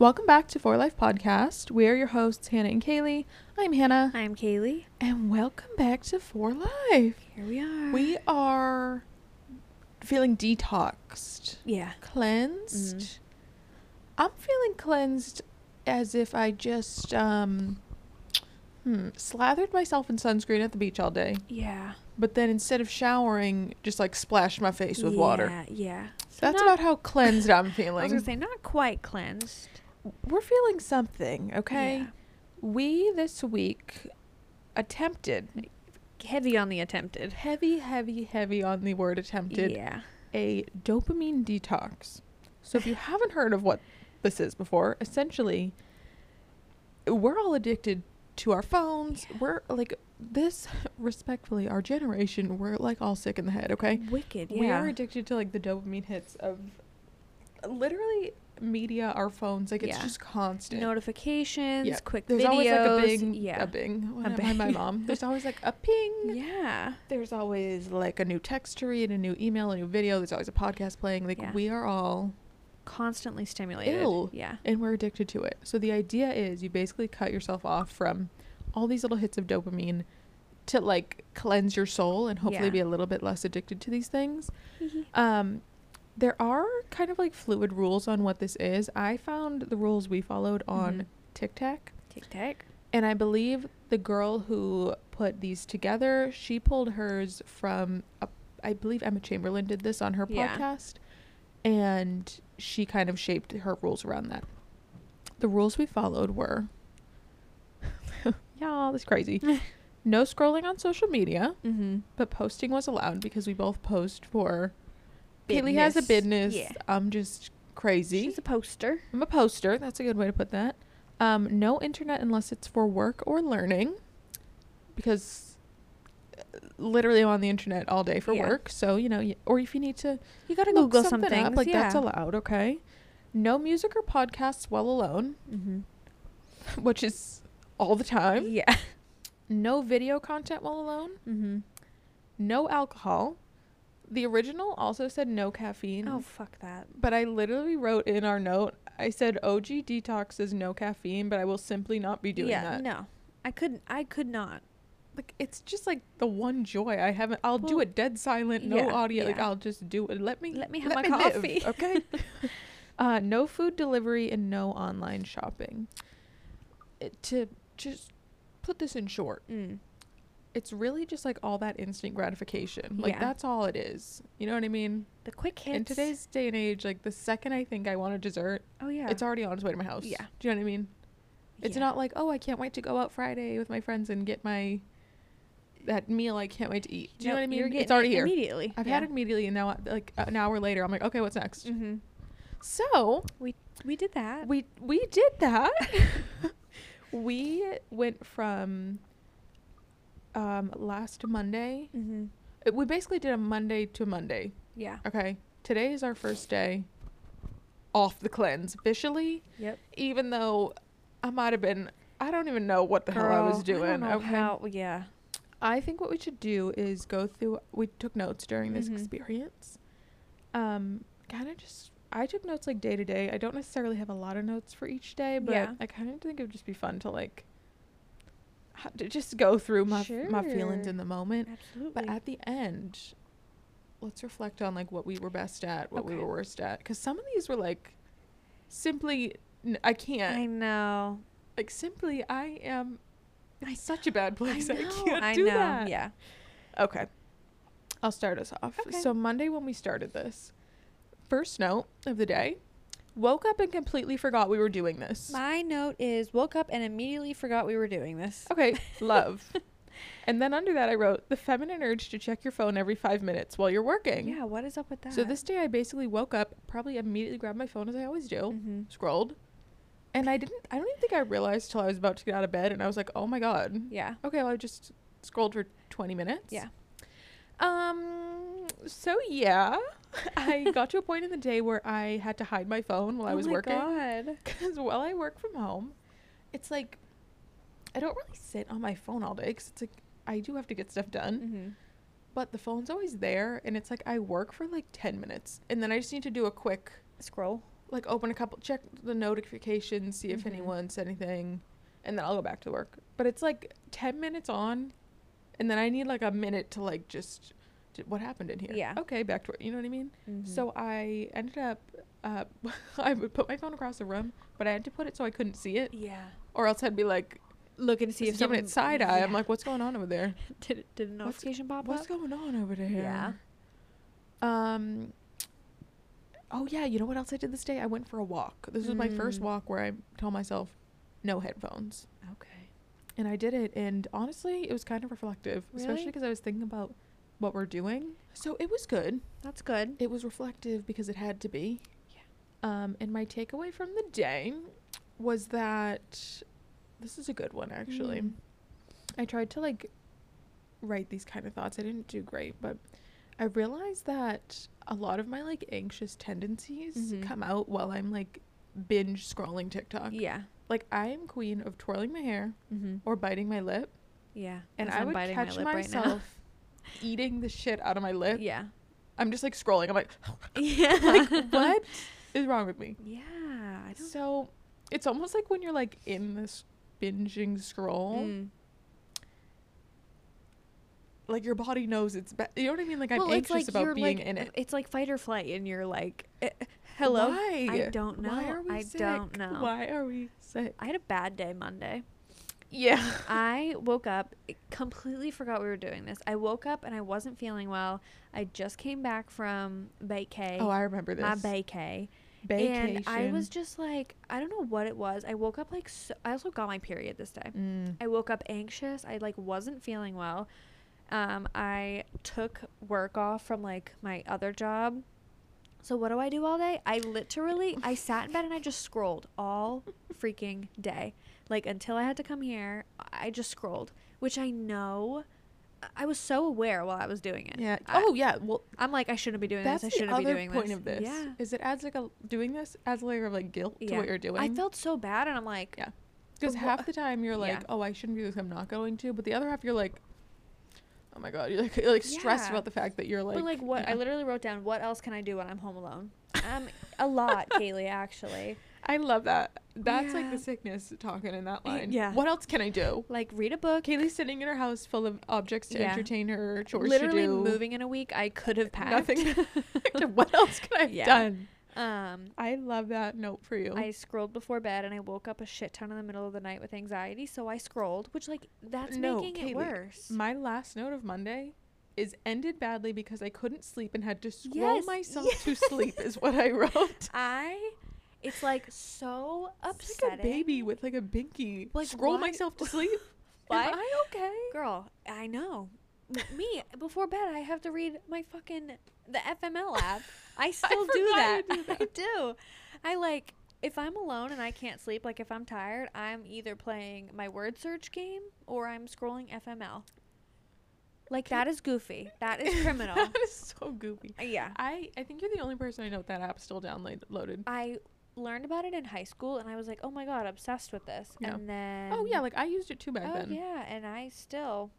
Welcome back to For Life Podcast. We are your hosts, Hannah and Kaylee. I'm Hannah, I'm Kaylee. and welcome back to For Life. Here we are. We are feeling detoxed, yeah. cleansed. Mhm. I'm feeling cleansed as if I just um hmm, slathered myself in sunscreen at the beach all day, Yeah. but then instead of showering, just like splashed my face with water. Yeah. Yeah. So That's about how cleansed I'm feeling. I was gonna say not quite cleansed. We're feeling something, okay? Yeah. We this week attempted Heavy on the attempted. heavy, heavy, heavy on the word attempted Yeah. a dopamine detox. So if you haven't heard of what this is before, essentially we're all addicted to our phones. We're like this respectfully, our generation, we're like all sick in the head, okay? Wicked. Yeah. We are addicted to like the dopamine hits of literally media, our phones. Like it's Yeah. just constant. Notifications. Yeah, Quick There's videos. always like a bing, Yeah. a bing. When A I- my, mom. There's always like a ping. Yeah. There's always like a new text to read, a new email, a new video. There's always a podcast playing. Like Yeah. we are all, Constantly stimulated. Ew. Yeah. and we're addicted to it. So the idea is you basically cut yourself off from all these little hits of dopamine to like cleanse your soul and hopefully Yeah. be a little bit less addicted to these things. Um, there are kind of like fluid rules on what this is. I found the rules we followed on Mhm. TikTok. Tic Tac. And I believe the girl who put these together, she pulled hers from, a, I believe Emma Chamberlain did this on her Yeah. podcast. And she kind of shaped her rules around that. The rules we followed were, y'all, this is crazy. no scrolling on social media, Mm-hmm. but posting was allowed because we both post for. Kaylee has a business. Yeah. I'm just crazy. She's a poster. I'm a poster. That's a good way to put that. Um, no internet unless it's for work or learning, because uh, literally I'm on the internet all day for Yeah. work. So you know, or if you need to You gotta Google some something up, like yeah. that's allowed. Okay. No music or podcasts while alone, Mm-hmm. which is all the time. Yeah. No video content while alone. Mm-hmm. No alcohol. The original also said no caffeine. Oh fuck that. But I literally wrote in our note, I said OG detox is no caffeine, but I will simply not be doing yeah. that. No. I couldn't. I could not. Like it's just like the one joy I haven't. I'll do it dead silent, no yeah, audio. Like. I'll just do it. Let me Let me have my live, coffee. okay. uh, no food delivery and no online shopping. It, to just put this in short, Mm. It's really just like all that instant gratification. Like Yeah. that's all it is. You know what I mean? The quick hits. In today's day and age, like the second I think I want a dessert, Oh yeah. it's already on its way to my house. Yeah. Do you know what I mean? It's Yeah. not like, oh, I can't wait to go out Friday with my friends and get my that meal I can't wait to eat. Do you know what I mean? It's already it here. immediately. I've yeah. had it immediately, and now, like an hour later, I'm like, okay, what's next? Mm-hmm. So we We did that. we we did that. we went from um last Monday. mm-hmm. uh, We basically did a Monday to Monday. Yeah. Okay, today is our first day off the cleanse officially. Yep. Even though I might have been, I don't even know what the hell I was doing. I okay. how. Yeah. I think what we should do is go through. We took notes during this Mhm. experience. Um, kind of just. I took notes like day to day. I don't necessarily have a lot of notes for each day, but Yeah. I kind of think it would just be fun to like. To just go through my my feelings in the moment, Absolutely. but at the end, let's reflect on like what we were best at, what we were worst at, because some of these were like, simply, n- I can't. I know. like simply, I am. in such a bad place. I, know, can't I do know. that. Yeah. Okay. I'll start us off. Okay. So Monday when we started this, first note of the day, woke up and completely forgot we were doing this. My note is woke up and immediately forgot we were doing this. Okay, love. and then under that I wrote the feminine urge to check your phone every 5 minutes while you're working. Yeah. What is up with that? So this day I basically woke up, probably immediately grabbed my phone as I always do, Mm-hmm. scrolled. And I didn't I don't even think I realized till I was about to get out of bed and I was like, "Oh my god." Yeah. Okay, well I just scrolled for 20 minutes. Yeah. Um. So yeah, I got to a point in the day where I had to hide my phone while I Oh was my working. God. Because while I work from home, it's like I don't really sit on my phone all day because it's like I do have to get stuff done. Mm-hmm. But the phone's always there, and it's like I work for like ten minutes, and then I just need to do a quick Scroll. like open a couple, check the notifications, see if Mhm. anyone said anything, and then I'll go back to work. But it's like ten minutes on, and then I need like a minute to like just, what happened in here? Yeah. Okay, back to work. You know what I mean? Mhm. So I ended up, uh, I would put my phone across the room, but I had to put it so I couldn't see it, yeah, or else I'd be like, looking to see if someone it side eye. I'm like, what's going on over there? did did a What's- notification pop What's up? going on over there? Yeah. Um. Oh yeah, you know what else I did this day? I went for a walk. This was my first Mm. walk where I told myself, no headphones, Okay. And I did it. And honestly, it was kind of reflective, especially because I was thinking about what we're doing. So it was good. That's good. It was reflective because it had to be. Yeah. Um, and my takeaway from the day was that this is a good one actually. Mm. I tried to like write these kind of thoughts. I didn't do great, but I realized that a lot of my like anxious tendencies Mhm. come out while I'm like binge scrolling TikTok. Yeah. Like I am queen of twirling my hair Mm-hmm. or biting my lip, Yeah. and I I'm would biting catch my lip right myself eating the shit out of my lip. yeah. I'm just like scrolling. I'm like, Yeah. like what is wrong with me? Yeah. I don't. So it's almost like when you're like in this binging scroll, Mm. like your body knows it's bad. You know what I mean? Like I'm anxious like about being like, in it. It's like fight or flight, and you're like, eh, "Hello." Why? I don't know. Why are we I sick? don't know. Why are we sick? I had a bad day Monday. Yeah. I woke up, completely forgot we were doing this. I woke up and I wasn't feeling well. I just came back from vacay. Oh, I remember this. my vacay. Vacation. And I was just like, I don't know what it was. I woke up like, so, I also got my period this day. Mm. I woke up anxious. I like wasn't feeling well. Um, I took work off from like my other job. So what do I do all day? I literally I sat in bed and I just scrolled all freaking day. Like until I had to come here, I just scrolled, which I know I was so aware while I was doing it. Yeah. I- oh, yeah. Well, I'm like I shouldn't be doing that's this. I shouldn't be other doing point this. of this. Yeah. Is it adds like a doing this adds a layer of like guilt to what you're doing. I felt so bad and I'm like Yeah. because half the time you're like, Yeah. oh, I shouldn't do this. I'm not going to. But the other half, you're like, oh my god, you're like, you're like stressed Yeah. about the fact that you're like. but like what I literally wrote down what else can I do when I'm home alone? Um a lot, Kaylee, actually. I love that. That's like the sickness talking in that line. yeah. What else can I do? Like read a book. Kaylee's sitting in her house full of objects to Yeah. entertain her, chores literally to do. moving in a week, I could have packed. Nothing. what else could I have Yeah. done? Um, I love that note for you. I scrolled before bed and I woke up a shit ton in the middle of the night with anxiety, so I scrolled, which like that's No, making it worse. My last note of Monday is ended badly because I couldn't sleep and had to scroll Yes, myself yes. to sleep is what I wrote. I, it's like so It's upsetting. like a baby with like a binky. Like, scroll why- myself to sleep. Why? Am I okay? Girl, I know. Me before bed, I have to read my fucking the FML app. I still do that. do that. I do. I like if I'm alone and I can't sleep. Like if I'm tired, I'm either playing my word search game or I'm scrolling FML. Like that is goofy. That is criminal. that is so goofy. Uh, yeah. I, I think you're the only person I know that app still downloaded. I learned about it in high school and I was like, "Oh my god, obsessed with this." Yeah. And then oh yeah, like I used it too back Oh then. yeah, and I still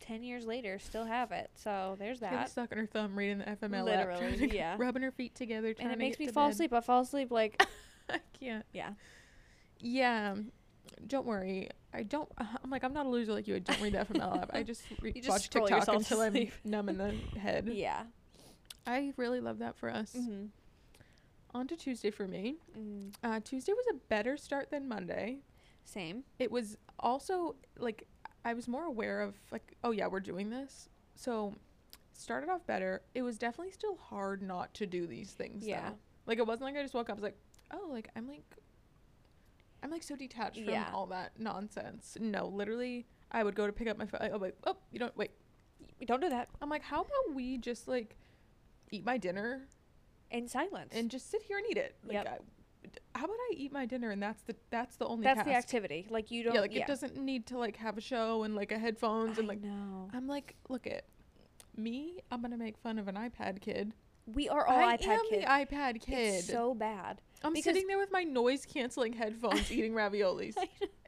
10 years later still have it. So there's Kaylee that. stuck in her thumb reading the FML app, Literally, to- yeah. rubbing her feet together, trying And it to makes me fall bed. asleep. I fall asleep like I can't. yeah. Yeah, don't worry. I don't. I'm like I'm not a loser like you. I don't read the FML app. I just, re- You just watch TikTok until I'm numb in the head. Yeah. I really love that for us. Mm-hmm. On to Tuesday for me. Mm, Uh, Tuesday was a better start than Monday. same. It was also like I was more aware of like oh yeah we're doing this. So started off better. It was definitely still hard not to do these things. Yeah. though. Like it wasn't like I just woke up. I was like oh like I'm like I'm like so detached from Yeah. all that nonsense. No, literally I would go to pick up my phone. Oh wait, oh you don't wait. Y- Don't do that I'm like how about we just like eat my dinner in silence. and just sit here and eat it. Like, Yep. I, how about I eat my dinner and that's the that's the only that's task. the activity. Like you don't. yeah, like it doesn't need to like have a show and like a headphones and like no. I'm like, look it, me. I'm gonna make fun of an iPad kid. We are all I iPad am kids. the iPad kid. It's so bad. I'm because- sitting there with my noise canceling headphones eating raviolis.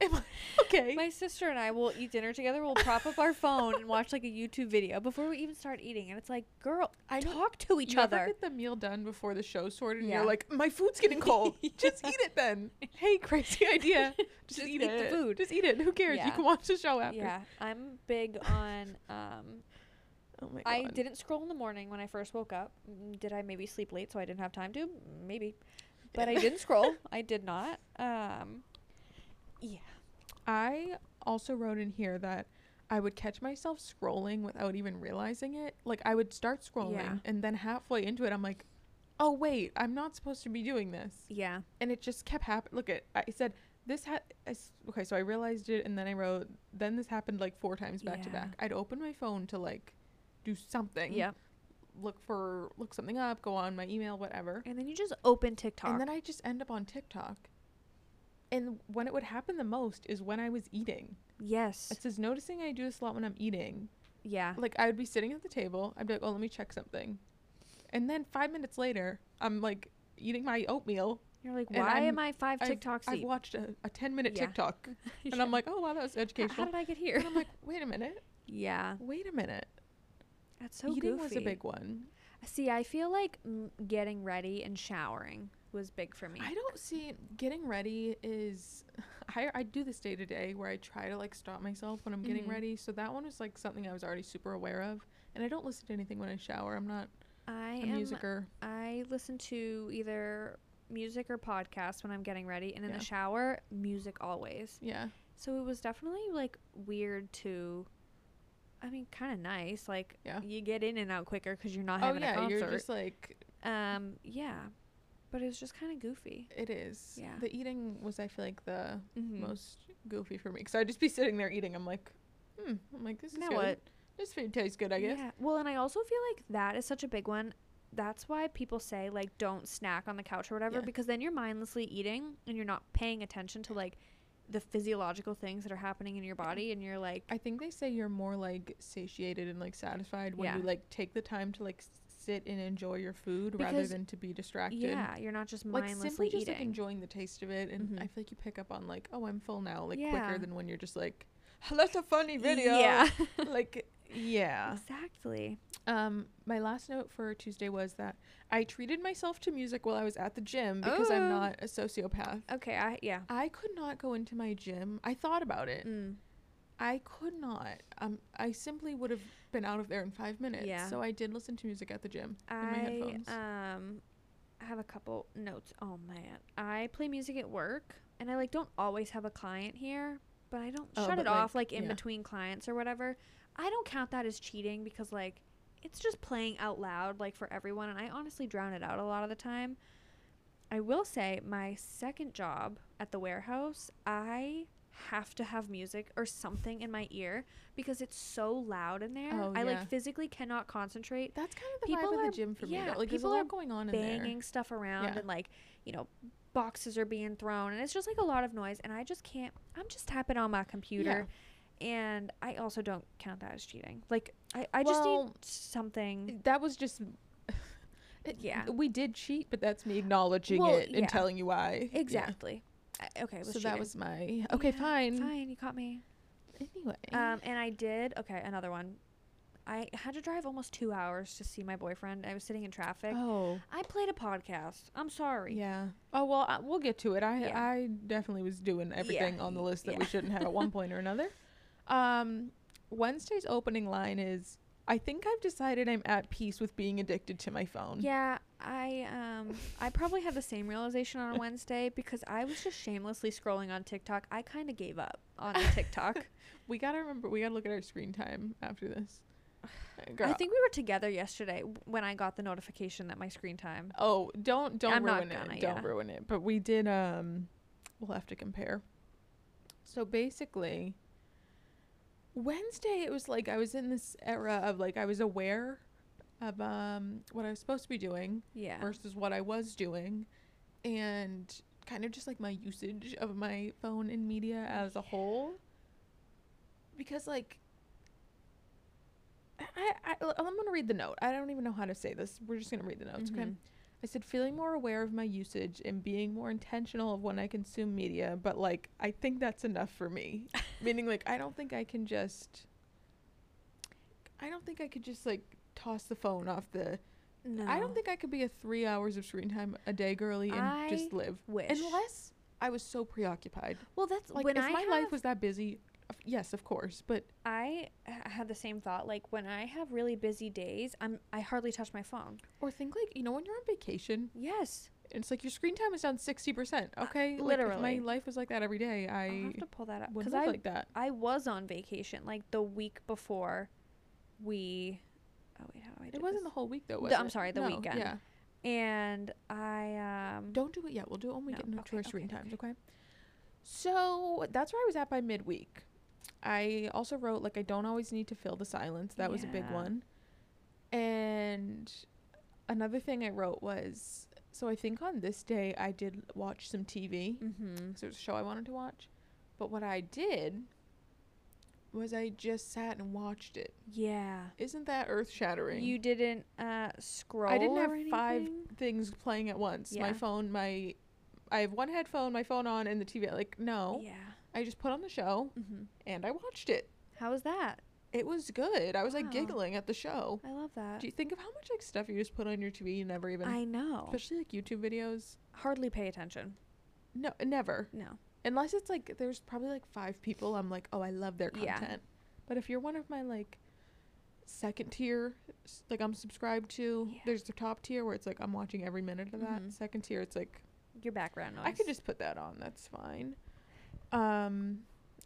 Am I- okay. My sister and I will eat dinner together. We'll prop up our phone and watch like a YouTube video before we even start eating. And it's like, girl, I talk to each you other. ever get the meal done before the show started, and Yeah. you're like, "My food's getting cold. Just eat it then." Hey, crazy idea. Just, Just eat, eat the food. Just eat it. Who cares? You can watch the show after. yeah, I'm big on. Um, Oh my god. I didn't scroll in the morning when I first woke up. Mm, Did I maybe sleep late so I didn't have time to? Maybe, but I didn't scroll. I did not. Um, yeah. I also wrote in here that I would catch myself scrolling without even realizing it. Like I would start scrolling, Yeah. and then halfway into it, I'm like, "Oh wait, I'm not supposed to be doing this." Yeah. and it just kept happening. Look at I said this had okay, so I realized it, and then I wrote. Then this happened like four times back to back. I'd open my phone to like do something. Yeah. Look for look something up. Go on my email, whatever. And then you just open TikTok. And then I just end up on TikTok. And when it would happen the most is when I was eating. yes. It says noticing I do this a lot when I'm eating. Yeah. Like I would be sitting at the table. I'd be like, oh, let me check something. And then five minutes later, I'm like eating my oatmeal You're like, why I'm- I 5 I've- TikToks I've, watched a, a 10 minute Yeah. TikTok Yeah. and I'm like, oh wow, that was educational. how did I get here? and I'm like, wait a minute, yeah. wait a minute. That's so Eating goofy. was a big one. See, I feel like mm, getting ready and showering was big for me. I don't see getting ready is. I, I do this day to day where I try to like stop myself when I'm getting Mhm. ready. So that one was like something I was already super aware of. And I don't listen to anything when I shower. I'm not I a am. musicer. I listen to either music or podcasts when I'm getting ready, and in Yeah. the shower, music always. Yeah. So it was definitely like weird to. I mean, kind of nice. Like Yeah. you get in and out quicker because you're not Oh having a yeah, concert. you're just like um, yeah, but it was just kind of goofy. it is. Yeah. The eating was I feel like the Mhm. most goofy for me because I'd just be sitting there eating. I'm like, hmm. I'm like this is Now good. what? This food tastes good. I guess. Yeah. Well, and I also feel like that is such a big one. That's why people say like don't snack on the couch or whatever Yeah. because then you're mindlessly eating and you're not paying attention to like the physiological things that are happening in your body and you're like I think they say you're more like satiated and like satisfied when Yeah. you like take the time to like sit and enjoy your food rather than to be distracted. yeah, you're not just mindlessly Like simply just like enjoying the taste of it, and Mhm. I feel like you pick up on like, oh, I'm full now, like Yeah. quicker than when you're just like, that's a funny video. Yeah. like, yeah. exactly. Um, my last note for Tuesday was that I treated myself to music while I was at the gym because I'm not a sociopath. Okay, I yeah. I could not go into my gym. I thought about it. Mm. I could not. Um, I simply would have been out of there in five minutes. Yeah. So I did listen to music at the gym in my I headphones. um have a couple notes. Oh man. I play music at work and I like don't always have a client here, but I don't Oh, shut it off like, like in yeah. between clients or whatever. I don't count that as cheating because like it's just playing out loud like for everyone and I honestly drown it out a lot of the time. I will say my second job at the warehouse, I have to have music or something in my ear because it's so loud in there. Oh, I yeah. like physically cannot concentrate That's kind of the people vibe are- of the gym for yeah, me. Though. Like people are going on banging stuff around Yeah. and like you know boxes are being thrown and it's just like a lot of noise and i just can't i'm just tapping on my computer and i also don't count that as cheating like i, I just need something eh, That was just. it- Yeah. We did cheat, but that's me acknowledging Well, it yeah. and telling you why. Yeah. exactly I- okay So that was my okay. Yeah, fine. fine you caught me Anyway. um and i did okay another one i had to drive almost two hours to see my boyfriend i was sitting in traffic oh. i played a podcast i'm sorry Yeah. Oh well, I, we'll get to it. I Yeah. I definitely was doing everything on the list that we shouldn't have at one point or another. Um, Wednesday's opening line is, "I think I've decided I'm at peace with being addicted to my phone." Yeah, I um I probably had the same realization on Wednesday because I was just shamelessly scrolling on TikTok. I kind of gave up on TikTok. We gotta remember. We gotta look at our screen time after this. Girl. I think we were together yesterday when I got the notification that my screen time. Oh, don't don't I'm ruin gonna, it. Don't yeah. ruin it. But we did. Um, we'll have to compare. So basically, Wednesday it was like I was in this era of like I was aware of um what I was supposed to be doing Yeah. versus what I was doing, and kind of just like my usage of my phone and media as a whole. Because like. I, I, I'm gonna read the note. I don't even know how to say this. We're just gonna read the notes, okay? Mhm. I said feeling more aware of my usage and being more intentional of when I consume media, but like I think that's enough for me. Meaning like I don't think I can just I don't think I could just like toss the phone off the No. I don't think I could be a 3 hours of screen time a day girly and I just live. wish. Unless I was so preoccupied. Well, that's Like when if I my life was that busy, yes, of course, but I had the same thought. Like when I have really busy days, I'm I hardly touch my phone. or think like, you know, when you're on vacation, Yes, it's like your screen time is down 60%. Uh, Okay? Like, if literally. my life was like that every day, I I'll have to pull that up because I like that. I was on vacation like the week before we. Oh wait, how do I? It wasn't this? the whole week though, The- I'm sorry, the No, weekend. Yeah. and I um. Don't do it yet. We'll do it when we No, get into okay, our screen okay, times, okay? So that's where I was at by midweek. I also wrote like I don't always need to fill the silence. That was a big one. And another thing I wrote was so I think on this day I did watch some TV. Mm-hmm. So it was a show I wanted to watch. But what I did was I just sat and watched it. Yeah. Isn't that earth shattering? You didn't uh scroll. I didn't have five things playing at once. My phone, my I have one headphone, my phone on, and the TV. Like no, Yeah. I just put on the show Mm-hmm. and I watched it. How was that? It was good. I was like giggling at the show. I love that. Do you think of how much like stuff you just put on your TV you never even, I know. especially like YouTube videos? Hardly pay attention. No, never. No. Unless it's like there's probably like five people. I'm like, oh, I love their Yeah. content. But if you're one of my like second tier, like I'm subscribed to, Yeah. there's the top tier where it's like I'm watching every minute of that. Mhm. Second tier, it's like Your background noise. I could just put that on. That's fine. Um,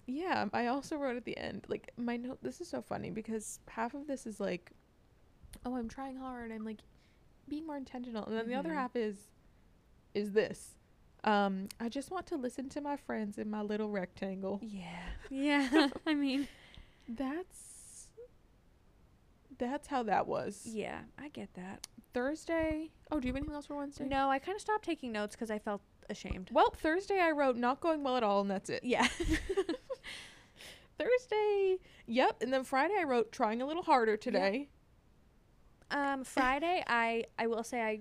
yeah. I also wrote at the end, like my note. This is so funny because half of this is like, oh, I'm trying hard. I'm like being more intentional, and then the other Mhm. half is, is this. Um, I just want to listen to my friends in my little rectangle. Yeah. Yeah. I mean, That's. That's how that was. yeah, I get that. Thursday. Oh, do you have anything else for Wednesday? No, I kind of stopped taking notes because I felt ashamed. Well, Thursday I wrote not going well at all, and that's it. Yeah. Thursday. Yep. And then Friday I wrote trying a little harder today. um, Friday, I I will say I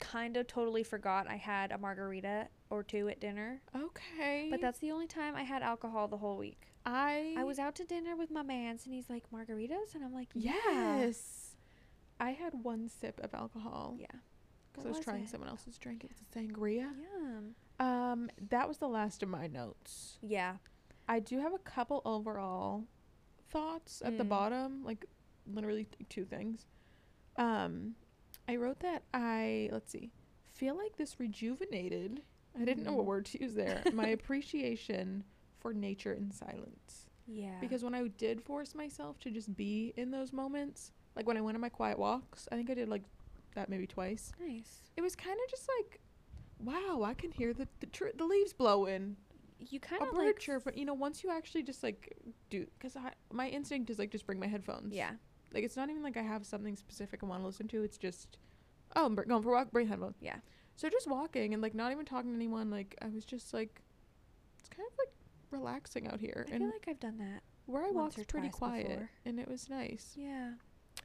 kind of totally forgot I had a margarita or two at dinner. Okay. But that's the only time I had alcohol the whole week. I I was out to dinner with my mans and he's like, margaritas? And I'm like, yeah. Yes. I had one sip of alcohol Yeah. because I was was trying it? someone else's drink. It was a sangria. Yum. Um, that was the last of my notes. Yeah. I do have a couple overall thoughts at the Mm. bottom, like literally th- two things. Um, I wrote that I let's see, feel like this rejuvenated. I didn't know what Mhm. word to use there. my appreciation for nature and silence. Yeah. Because when I did force myself to just be in those moments, like when I went on my quiet walks, I think I did like that maybe twice. nice. It was kind of just like, wow, I can hear the the, tr- the leaves blowing You kind of like chirp, but you know, once you actually just like do, because I my instinct is like just bring my headphones. Yeah. Like it's not even like I have something specific I want to listen to. It's just, oh, I'm going for a walk, bring headphones. Yeah. So just walking and like not even talking to anyone. Like I was just like, it's kind of like relaxing out here, I and feel like I've done that. where I walked was pretty quiet, before. and it was nice. Yeah.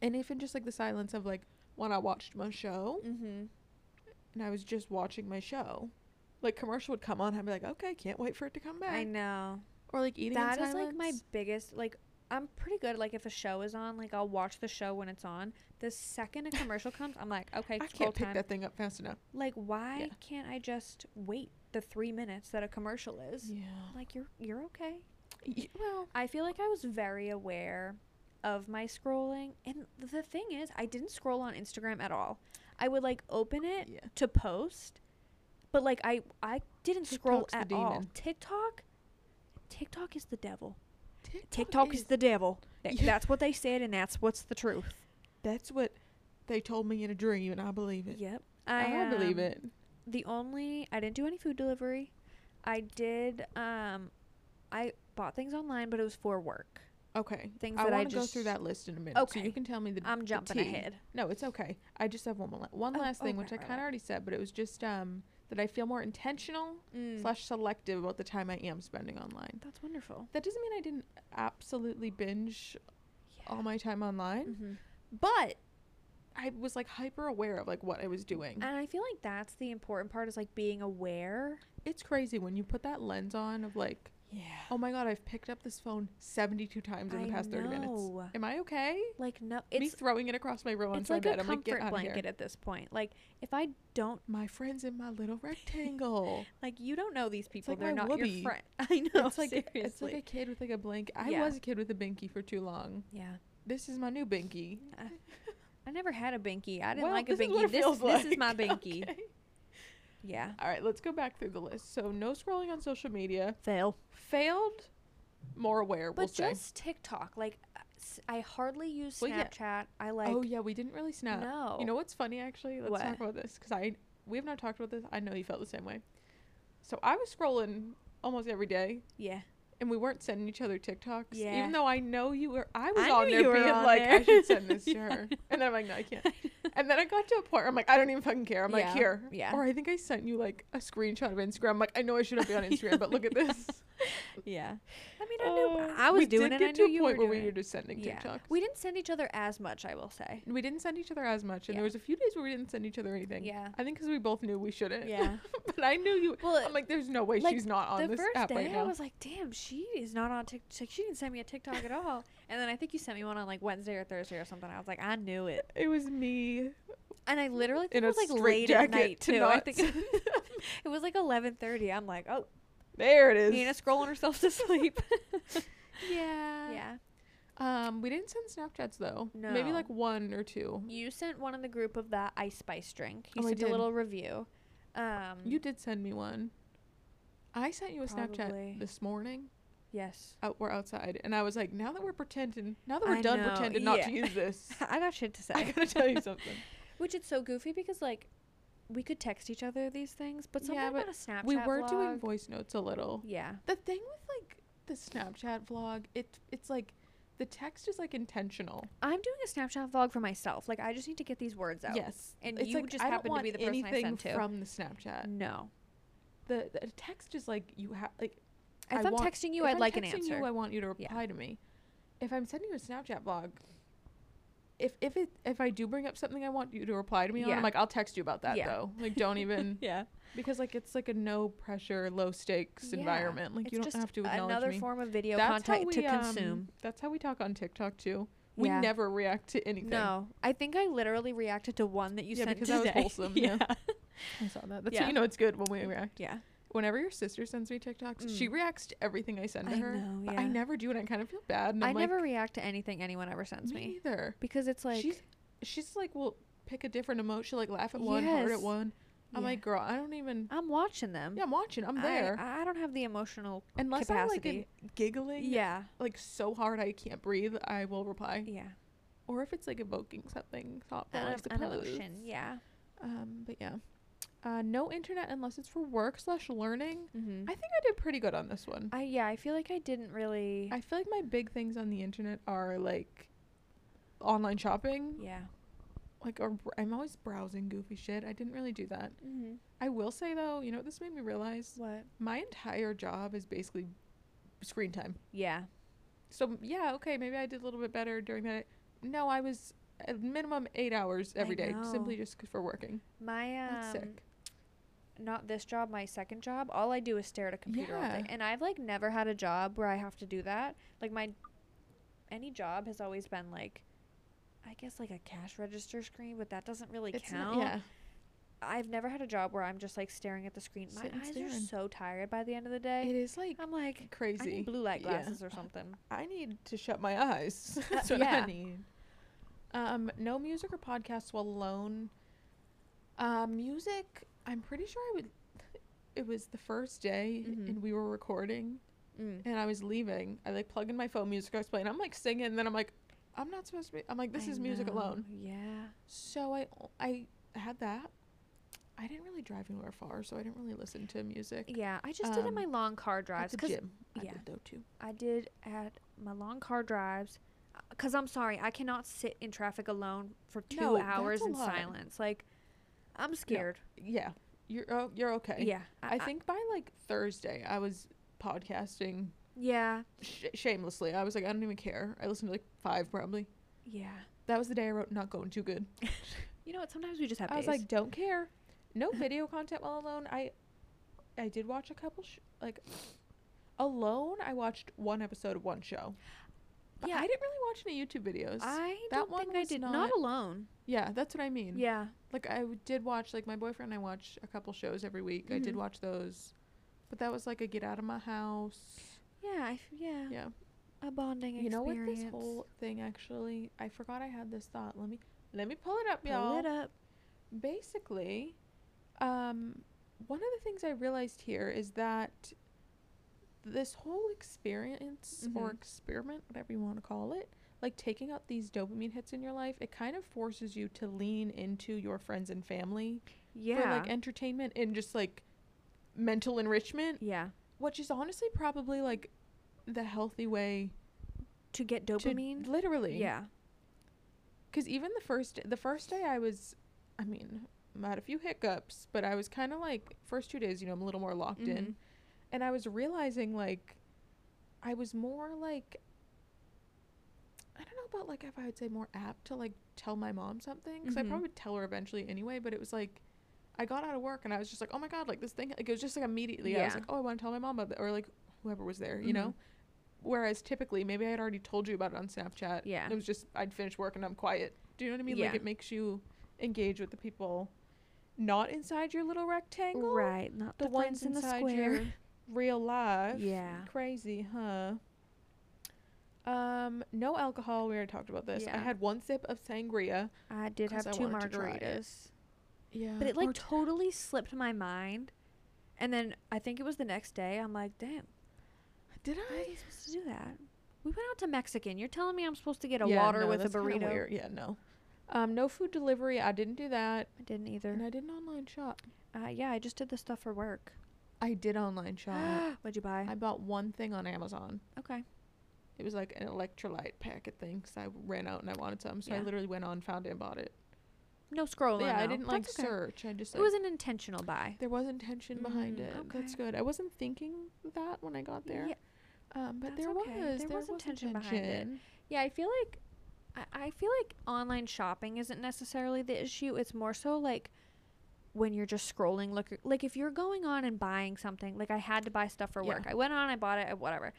And even just like the silence of like when I watched my show Mm-hmm. and I was just watching my show. Like commercial would come on, I'd be like, okay, can't wait for it to come back. I know. Or like eating That is like my biggest like I'm pretty good like if a show is on, like I'll watch the show when it's on. The second a commercial comes, I'm like, okay, I can't pick time. that thing up fast enough. Like why Yeah. can't I just wait the 3 minutes that a commercial is? Yeah. Like you're you're okay. Y- well, I feel like I was very aware of my scrolling and the thing is I didn't scroll on Instagram at all. I would like open it yeah. to post, but like I I didn't scroll TikTok's the at all. TikTok TikTok is the devil. TikTok, TikTok is, the devil. Th- Yeah. That's what they said, and that's what's the truth. That's what they told me in a dream, and I believe it. Yep. I, believe um, it. The only I didn't do any food delivery. I did. Um, I bought things online, but it was for work. Okay. things I that I to go through that list in a minute. So Okay. you can tell me the. I'm the jumping tea. ahead. No, it's okay. I just have one more, one Oh, last thing, oh, which I kind of right. already said, but it was just um that I feel more intentional Mm. slash selective about the time I am spending online. That's wonderful. That doesn't mean I didn't absolutely binge all my time online, hmm but I was like hyper aware of like what I was doing. And I feel like that's the important part is like being aware. it's crazy when you put that lens on of like, Yeah. oh my god, I've picked up this phone 72 times in the I past 30 minutes. Am I okay? Like no, it's Me throwing it across my room it's onto my like bed. a I'm like, get comfort blanket here. at this point. Like if I don't My friends in my little rectangle. like you don't know these people, like they're not Whoopi. your friend. I know. it's like seriously. it's like a kid with like a blanket. I Yeah. was a kid with a binky for too long. yeah. This is my new binky. I never had a binky. I didn't Well, like a this is what binky. This, this is my like. binky. Okay. Yeah. All right, let's go back through the list. So no scrolling on social media. Fail. Failed. More aware. we'll But say. just TikTok. Like I hardly use Well, yeah. Snapchat. I like oh yeah, we didn't really snap. No. You know what's funny actually? Let's What? talk about this because I we have not talked about this. I know you felt the same way. So I was scrolling almost every day, Yeah. And we weren't sending each other TikToks. Yeah. Even though I know you were, I was I on there being on like, there. I should send this to Yeah. her, and then I'm like, no, I can't. and then I got to a point where I'm like, I don't even fucking care. I'm like, here. Yeah. Or I think I sent you like a screenshot of Instagram. I'm like, I know I shouldn't be on Instagram, but look at this. Yeah. I mean, I knew Uh, I was doing did it. Get I to knew a you point were where doing we were just sending Yeah. TikToks. We didn't send each other as much, I will say. We didn't send each other as much, and Yeah. there was a few days where we didn't send each other anything. Yeah. I think because we both knew we shouldn't. Yeah. but I knew you. Well, I'm like, there's no way like, she's not on this app right I was like, damn, she is not on TikTok. She didn't send me a TikTok at all. And then I think you sent me one on like Wednesday or Thursday or something. I was like, I knew it. it was me And I literally in it was like late at night to too. I think it was like 11:30. I'm like, oh, there it is. Nina scrolling herself to sleep. yeah. yeah. Um, we didn't send Snapchats though. No. Maybe like one or two. You sent one in the group of that ice spice drink. You Oh, I sent a little review. Um, You did send me one. I sent you a Probably. Snapchat this morning. yes. Out, we're outside, and I was like, now that we're pretending, now that we're I done know, pretending not to use this, I got shit to say. I gotta tell you something. Which it's so goofy because like we could text each other these things, but Yeah, something but about a Snapchat we were doing voice notes a little. Yeah. The thing with like the Snapchat vlog, it it's like the text is like intentional. I'm doing a Snapchat vlog for myself. Like I just need to get these words out. Yes, And It's you like, just I happen to be the person I sent to. from the Snapchat. No. The, the text is like you have like. If I I'm want- texting you, I'd I'm like an texting answer. You, I want you to Yeah. reply to me. If I'm sending you a Snapchat vlog, if if it if I do bring up something I want you to reply to me on, I'm like I'll text you about that Yeah. though. Like don't even yeah. because like it's like a no pressure, low stakes Yeah. environment. Like it's you don't have to acknowledge another me. form of video That's content to we, um, consume. That's how we talk on TikTok too. We Yeah. never react to anything. No, I think I literally reacted to one that you Yeah, sent because that was today. wholesome, yeah. I saw that. That's Yeah. how you know it's good when we react. yeah. Whenever your sister sends me TikToks, she Mm. reacts to everything I send to I her. know, but I never do, and I kind of feel bad. And I I'm never like, react to anything anyone ever sends me me either. because it's like she's she's like, well, pick a different emotion. She'll like laugh at one, heart at Yes. one. I'm Yeah. like, girl, I don't even. I'm watching them. Yeah, I'm watching. I'm there. I, don't have the emotional Unless capacity. I like giggling, yeah. like so hard I can't breathe, I will reply. Yeah. Or if it's like evoking something thoughtful, I An, an emotion. Yeah. Um, but yeah, uh, no internet unless it's for work slash learning. Mm-hmm. I think I did pretty good on this one. I yeah. I feel like I didn't really. I feel like my big things on the internet are like online shopping. yeah. Like, or I'm always browsing goofy shit. I didn't really do that. Mm-hmm. I will say though, you know what this made me realize? What? My entire job is basically screen time. Yeah. So yeah, okay, maybe I did a little bit better during that. No, I was at minimum eight hours every day, simply just for working. My um. That's sick. Not this job. My second job. All I do is stare at a computer all day, and I've like never had a job where I have to do that. Like my, any job has always been like. I guess like a cash register screen, but that doesn't really It's count. not, yeah. I've never had a job where I'm just like staring at the screen. My Sitting eyes staring. are so tired by the end of the day. It is like I'm like, crazy. blue light Yeah. glasses or something. I need to shut my eyes. That's what yeah. I need. Um, no music or podcasts while alone. Uh, music. I'm pretty sure I would. It was the first day, Mhm. and we were recording, Mm. and I was leaving. I like plug in my phone, music I was playing. I'm like singing, and then I'm like, I'm not supposed to be. I'm like, this I is music know, alone. Yeah. So I I had that. I didn't really drive anywhere far, so I didn't really listen to music. Yeah. I just did in Um, my long car At drives the because gym, I yeah. did though too. I did at my long car drives. Because I'm sorry, I cannot sit in traffic alone for two No, hours in silence. Like, I'm scared. Yeah, you're oh, you're okay. Yeah. I think by like Thursday, I was podcasting Yeah. sh- shamelessly. I was like, I don't even care. I listened to like five probably. Yeah. That was the day I wrote not going too good. You know what? Sometimes we just have to I was like, don't care. No video content while alone. I I did watch a couple sh- like alone. I watched one episode of one show. But Yeah. I didn't really watch any YouTube videos. I that don't one think I did. Not, not- alone. yeah, that's what I mean. Yeah. Like I w- did watch like my boyfriend and I watch a couple shows every week. I did Mhm. watch those. But that was like a get out of my house. Yeah. I f- yeah. Yeah. A bonding You know what this whole thing actually I forgot I had this thought. Let me let me pull it up, Pull y'all. Pull it up. basically um one of the things i realized here is that this whole experience or Mhm. experiment whatever you want to call it like taking out these dopamine hits in your life it kind of forces you to lean into your friends and family Yeah. for like entertainment and just like mental enrichment yeah. which is honestly probably like the healthy way To get to dopamine. literally yeah. because even the first the first day I was, I mean, I had a few hiccups, but I was kind of like first two days, you know, I'm a little more locked in, Mhm. And I was realizing like, I was more like, I don't know about like if I would say more apt to like tell my mom something because I Mhm. probably would tell her eventually anyway, but it was like. I got out of work and I was just like, oh my god, like this thing, like it was just like immediately. I was like, oh, I want to tell my mom about it, or like whoever was there, you know. Mhm. Whereas typically, maybe I had already told you about it on Snapchat. Yeah. and It was just I'd finish work and I'm quiet. Do you know what I mean? Like it makes you engage with the people not inside your little rectangle. Right. Not the, The ones in the inside square. Real life. Yeah. Crazy, huh? Um, no alcohol. We already talked about this. I had one sip of sangria. I did have I two wanted to try it. margaritas. Yeah. But it like totally slipped my mind. And then I think it was the next day. I'm like, damn, did are I? supposed to do that? We went out to Mexican. You're telling me I'm supposed to get a Yeah, water no, with a burrito? Yeah, no. Um, no food delivery. I didn't do that, I didn't either. and. I didn't online shop. Uh, yeah, I just did the stuff for work. I did online shop. What'd you buy? I bought one thing on Amazon. okay. It was like an electrolyte packet thing because I ran out and I wanted some. So I literally went on, found it, and bought it. No scrolling. yeah, I didn't like okay. search. I just It like, was an intentional buy. there was intention behind Mm, it. That's good. I wasn't thinking that when I got there. Yeah, Um, but That's there okay. was There there, was was intention behind it. yeah. I feel like, I, I feel like online shopping isn't necessarily the issue. It's more so like when you're just scrolling. Look, like if you're going on and buying something. Like I had to buy stuff for work. Yeah. I went on, I bought it, whatever.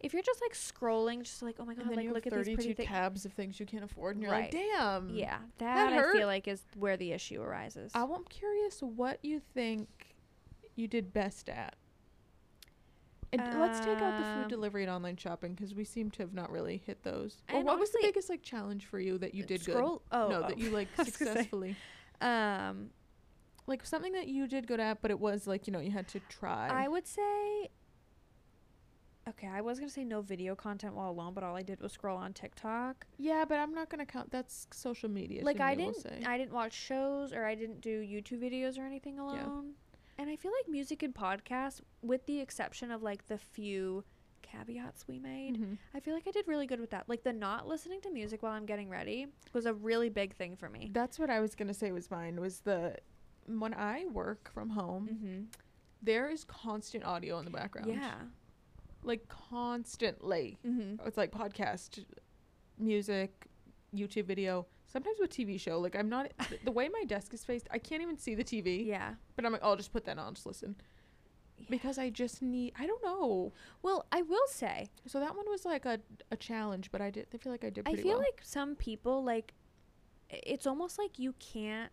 If you're just like scrolling, just like oh my god, And then like you have look at these 32 pretty things. tabs of things you can't afford, and you're Right. like, damn. Yeah, that, I hurt. feel like is where the issue arises. I- I'm curious what you think you did best at. And let's take out the Um, food delivery and online shopping because we seem to have not really hit those. Or And what was the biggest like challenge for you that you did Scroll. good? Oh, no, oh. that you like I say. successfully. Um, Like something that you did good at, but it was like you know you had to try. I would say. Okay, I was gonna say no video content while alone, but all I did was scroll on TikTok. yeah, but I'm not gonna count. That's social media. like to I we'll didn't, say. I didn't watch shows or I didn't do YouTube videos or anything alone. Yeah. And I feel like music and podcasts, with the exception of like the few caveats we made, Mhm. I feel like I did really good with that. Like the not listening to music while I'm getting ready was a really big thing for me. That's what I was gonna say was mine. Was the when I work from home, Mm-hmm. there is constant audio in the background. Yeah. like constantly. Mm-hmm. It's like podcast, music, YouTube video. Sometimes with TV show. Like I'm not th- the way my desk is faced. I can't even see the TV. Yeah. But I'm like, oh, I'll just put that on, just listen, because I just need. I don't know. Well, I will say, So that one was like a a challenge, but I did. I feel like I did. I feel well. like some people like it's almost like you can't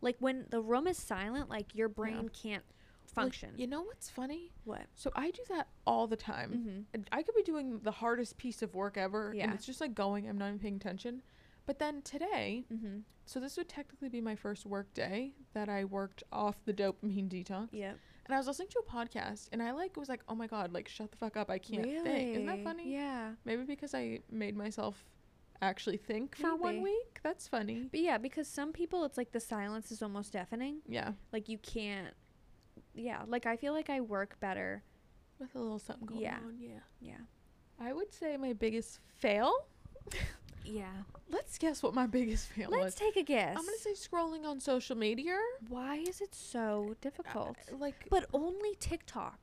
like when the room is silent, like your brain can't Like, function. you know what's funny? what? So I do that all the time. Mm-hmm. I could be doing the hardest piece of work ever, Yeah. and it's just like going. I'm not even paying attention. But then today, Mm-hmm. so this would technically be my first work day that I worked off the dopamine detox. Yeah. And I was listening to a podcast, and I like was like, oh my god, like shut the fuck up, I can't think. Isn't that funny? Yeah. Maybe because I made myself actually think for one week. That's funny. But yeah, because some people it's like the silence is almost deafening. Yeah, Like you can't yeah, like I feel like I work better. with a little something going Yeah. on. Yeah. Yeah. I would say my biggest fail. Yeah. Let's guess what my biggest fail Let's was. take a guess. I'm gonna say scrolling on social media. why is it so difficult? Uh, like, But only TikTok.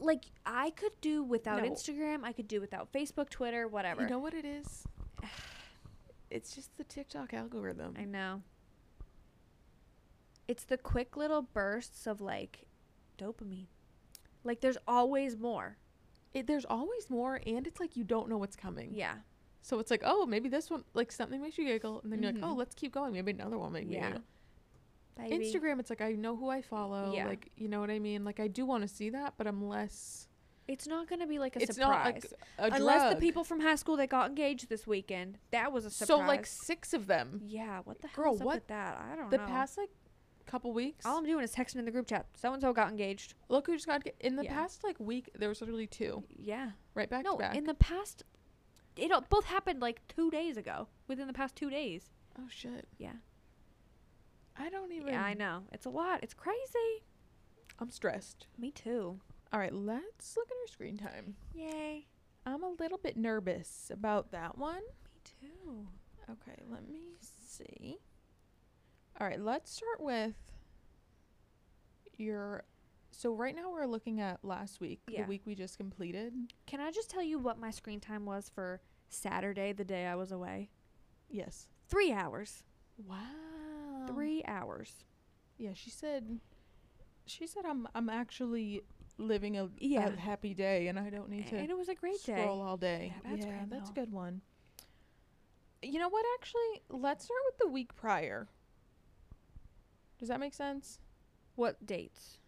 Like I could do without No. Instagram, I could do without Facebook, Twitter, whatever. you know what it is? It's just the TikTok algorithm. I know. It's the quick little bursts of like dopamine. Like there's always more. It, there's always more, and it's like you don't know what's coming. Yeah. So it's like, oh, maybe this one, like something makes you giggle, and then you're like, oh, Mhm. let's keep going. Maybe another one make me Yeah. giggle. Baby. Instagram, it's like I know who I follow. Yeah. Like you know what I mean. Like I do want to see that, but I'm less. It's not gonna be like a it's surprise. not like a Unless drug. the people from high school that got engaged this weekend. That was a surprise. So like six of them. Yeah, what the up what with that? I don't The know. The past like couple weeks. All I'm doing is texting in the group chat. So and so got engaged. Look who just got in the Yeah. past like week. There was literally two Yeah. right back no, to back. in the past, it all- both happened like two days ago. Within the past two days. oh shit! Yeah. I don't even. Yeah, I know. It's a lot. It's crazy. I'm stressed. Me too. All right, let's look at our screen time. Yay. I'm a little bit nervous about that one. Me too. Okay, let me see. All right, let's start with your. So right now we're looking at last week, Yeah. the week we just completed. Can I just tell you what my screen time was for Saturday, the day I was away? Yes. Three hours. Wow. Three hours. Yeah, she said. She said I'm I'm actually living a, Yeah. a happy day and I don't need to And it was a great day. scroll all day. Yeah, that's yeah, that's a good one. You know what? Actually, let's start with the week prior. Does that make sense? What dates?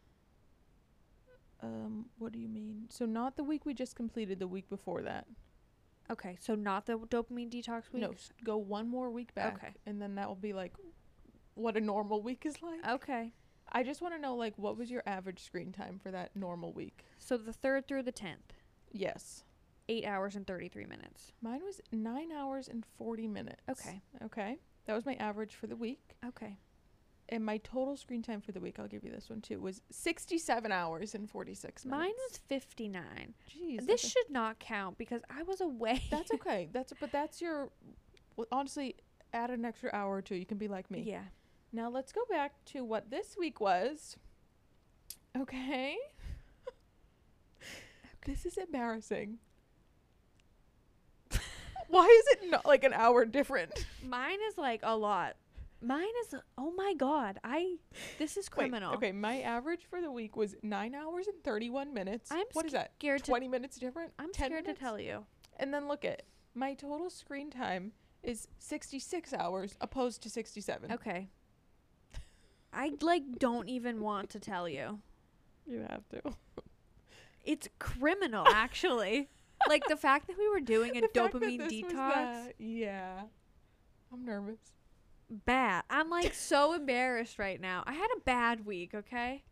Um, what do you mean? So not the week we just completed, the week before that. Okay, so not the dopamine detox week? No, go one more week back, Okay. and then that will be like what a normal week is like. Okay. I just want to know like what was your average screen time for that normal week? So the 3rd through the 10th, Yes, 8 hours and 33 minutes. mine was nine hours and forty minutes. Okay. Okay, that was my average for the week, Okay. and my total screen time for the week. I'll give you this one too. Was sixty-seven hours and forty-six minutes. Mine was 59. Jeez, this should not count because I was away. That's okay. That's but that's your. Well, honestly, add an extra hour or two. You can be like me. Yeah. Now let's go back to what this week was. Okay. this is embarrassing. Why is it not like an hour different? Mine is like a lot. Mine is oh my god. I this is Wait, criminal. okay, my average for the week was nine hours and thirty-one minutes. I'm what is that? scared Twenty minutes different. I'm 10 scared minutes? to tell you. And then look at my total screen time is sixty-six hours opposed to sixty-seven. Okay. I like don't even want to tell you. You have to. It's criminal actually. like the fact that we were doing a The dopamine detox that- yeah. I'm nervous. bad. I'm like so embarrassed right now. I had a bad week, okay?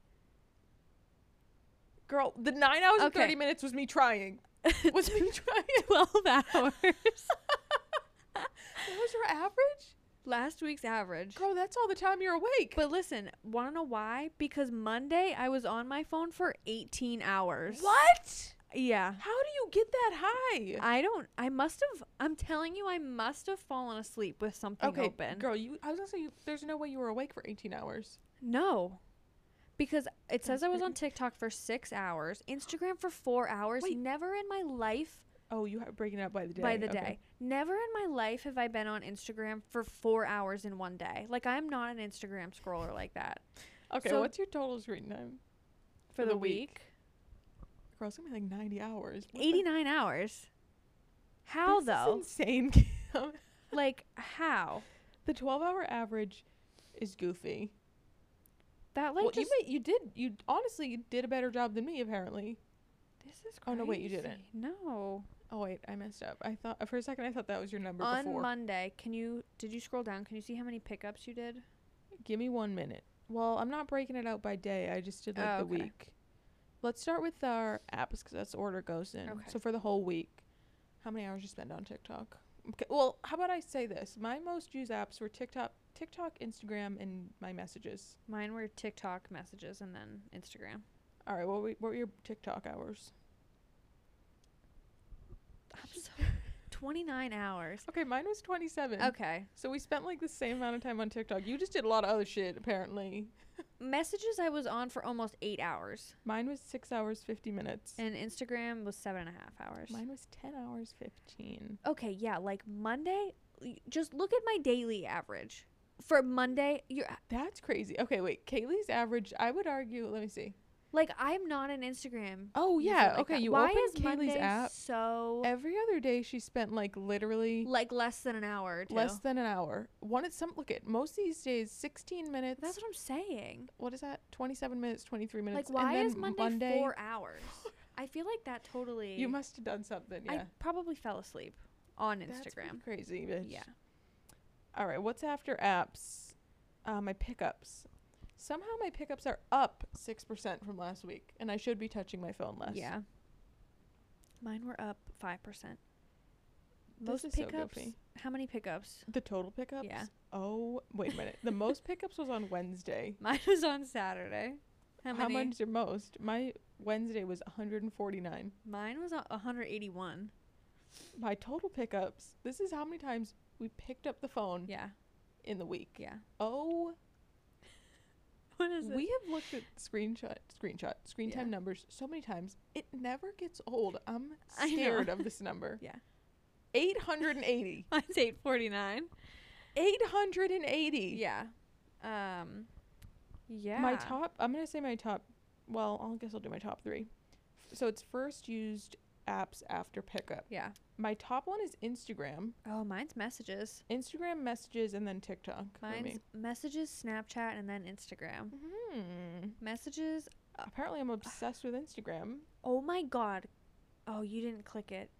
Girl, the nine hours and 30 minutes was me trying. Was me trying. 12 hours. What was your average? Last week's average. Girl, that's all the time you're awake. But listen, want to know why? Because Monday I was on my phone for 18 hours. what? Yeah. How do you get that high? I don't. I must have. I'm telling you, I must have fallen asleep with something okay, open. girl, you. I was gonna say you, there's no way you were awake for 18 hours. No. Because it says I was on. TikTok for six hours, Instagram for four hours. Wait. Never in my life, Oh, you have breaking it up by the day. by the Okay. day, never in my life have I been on Instagram for four hours in one day. Like I'm not an Instagram scroller like that. Okay, So- what's your total screen time For, the, week, Girl, it's gonna be like 90 hours. The- 89 hours. How This is though? insane. Like how? the 12 hour average is goofy. That like well, you ma- you did you honestly you did a better job than me apparently. this is crazy. Oh, no, wait, you didn't. No. Oh wait, I messed up. I thought for a second I thought that was your number on before. Monday, can you did you scroll down? Can you see how many pickups you did? Give me one minute. Well, I'm not breaking it out by day. I just did like Oh, the okay. week. Let's start with our apps because that's the order goes in. Okay. So for the whole week, how many hours you spend on TikTok? Okay. Well, how about I say this? My most used apps were TikTok, TikTok, Instagram, and my messages. Mine were TikTok messages and then Instagram. All right. Were, what were your TikTok hours? I'm so 29 hours. Okay, mine was 27. Okay. So we spent like the same amount of time on TikTok. You just did a lot of other shit apparently. Messages I was on for almost eight hours. Mine was six hours fifty minutes. And Instagram was seven and a half hours. Mine was ten hours fifteen. Okay, yeah, like Monday, just look at my daily average. For Monday, you're That's crazy. Okay, wait. Kaylee's average, I would argue, let me see. Like I'm not an Instagram. Oh, yeah. like okay, that. you Why open is Kaylee's Monday app. so Every other day she spent like literally like less than an hour less than an hour. One at some look at most these days 16 minutes. That's what I'm saying. what is that? 27 minutes, 23 minutes. Like, why and then is Monday, four hours? I feel like that totally. You must have done something. Yeah. I probably fell asleep on That's Instagram. crazy, bitch. Yeah. All right, what's after apps? Uh, my pickups. Somehow my pickups are up 6% from last week, and I should be touching my phone less. Yeah. Mine were up five percent. This Most is so pickups. goofy. how many pickups? The total pickups? Yeah. Oh, wait a minute. The most pickups was on Wednesday. Mine was on Saturday. How many? How, many? much your most? My Wednesday was 149. Mine was 181. My total pickups. This is how many times we picked up the phone Yeah. in the week. Yeah. Oh, What is we have looked at screenshot, screenshot, screen time Yeah. numbers so many times. It never gets old. I'm scared of this number. Yeah. 880. Mine's 849. 880. Yeah. Um. Yeah. My top, I'm going to say my top, well, I guess I'll do my top three. So it's first used apps after pickup. Yeah. My top one is Instagram. Oh, mine's messages. Instagram messages and then TikTok. Mine's messages, Snapchat, and then Instagram. Hmm. Messages. Apparently, I'm obsessed with Instagram. Oh my god. Oh, you didn't click it.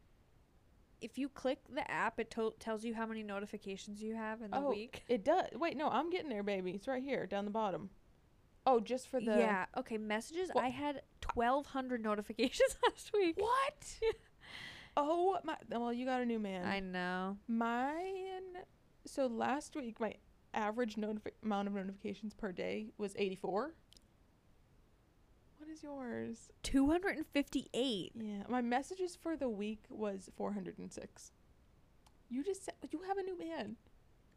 If you click the app, it to- tells you how many notifications you have in the oh, week. it does. Wait, no, I'm getting there, baby. It's right here, down the bottom. Oh, just for the. yeah. Okay. Messages. Well- I had 1,200 notifications last week. What? Oh my! Well, you got a new man. I know. Mine. So last week, my average notifi- amount of notifications per day was 84. What is yours? 258. Yeah, my messages for the week was 406. You just said you have a new man.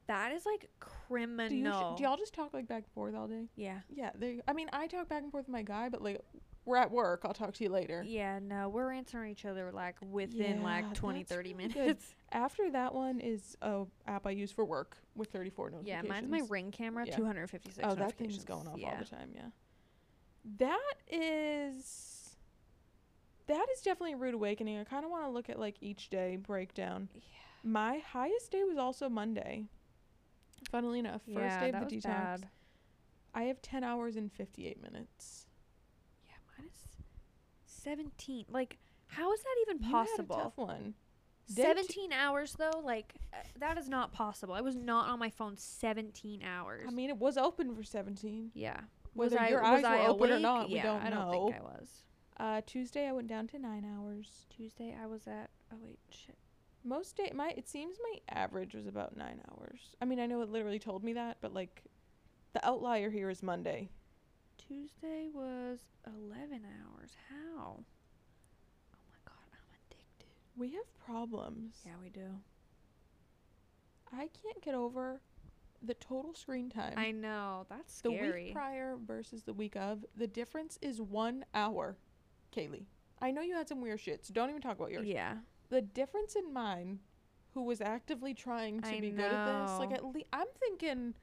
That is like criminal. Do, you sh- do y'all just talk like back and forth all day? yeah. Yeah, they. I mean, I talk back and forth with my guy, but like, we're at work. I'll talk to you later. Yeah, no, we're answering each other like within Yeah, like 20, 30 really good. minutes. After that one is a app I use for work with 34 notifications. Yeah, mine's my ring camera, Yeah. 256 Oh, that thing's going off yeah. all the time. Yeah. That is. That is definitely a rude awakening. I kind of want to look at like each day breakdown. Yeah. My highest day was also Monday. Funnily enough, first day of the detox. bad. I have 10 hours and 58 minutes. Yeah, mine is 17. Like, how is that even You possible? tough one. Two- 17 hours though, like uh, that is not possible. I was not on my phone 17 hours. I mean, it was open for 17. yeah. Whether was I, your was eyes I were open or awake? not, we yeah, don't know. I don't know. think I was. Uh, Tuesday I went down to nine hours. Tuesday I was at oh wait, shit. Most day, my it seems my average was about nine hours. I mean, I know it literally told me that, but like, the outlier here is Monday. Tuesday was 11 hours. How? Oh my god, I'm addicted. We have problems. Yeah, we do. I can't get over the total screen time. I know. That's scary. the week prior versus the week of, the difference is one hour. Kaylee, I know you had some weird shit, so don't even talk about yours. yeah. The difference in mine, who was actively trying to I be good at this, like at least I'm thinking,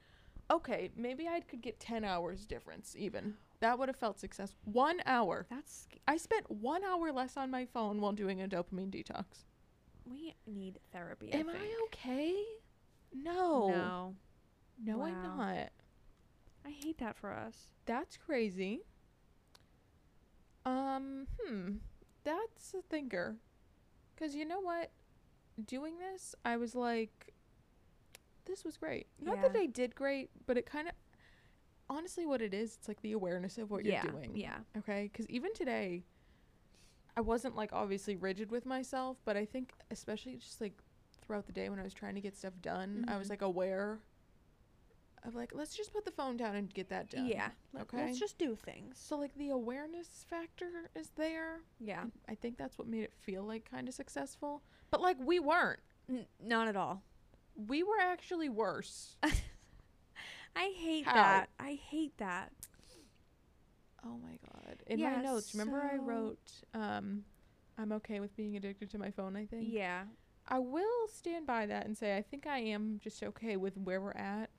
okay, maybe I could get ten hours difference even. That would have felt successful. One hour. That's I spent one hour less on my phone while doing a dopamine detox. we need therapy. Am I, I okay? No. No. No, I'm not. I hate that for us. That's crazy. Um, hmm. That's a thinker. Cuz you know what? Doing this, I was like this was great. Not that Yeah. I did great, but it kind of honestly what it is, it's like the awareness of what yeah. you're doing. Yeah. Okay? Cuz even today I wasn't like obviously rigid with myself, but I think especially just like throughout the day when I was trying to get stuff done, I was Mhm. like aware of like let's just put the phone down and get that done. Yeah. Okay. Let's just do things. So like the awareness factor is there. Yeah. I think that's what made it feel like kind of successful. But like we weren't. N- not at all. We were actually worse. I hate How? that. I hate that. oh my god. In Yeah, my notes, remember I wrote um I'm okay with being addicted to my phone, I think. Yeah. I will stand by that and say I think I am just okay with where we're at.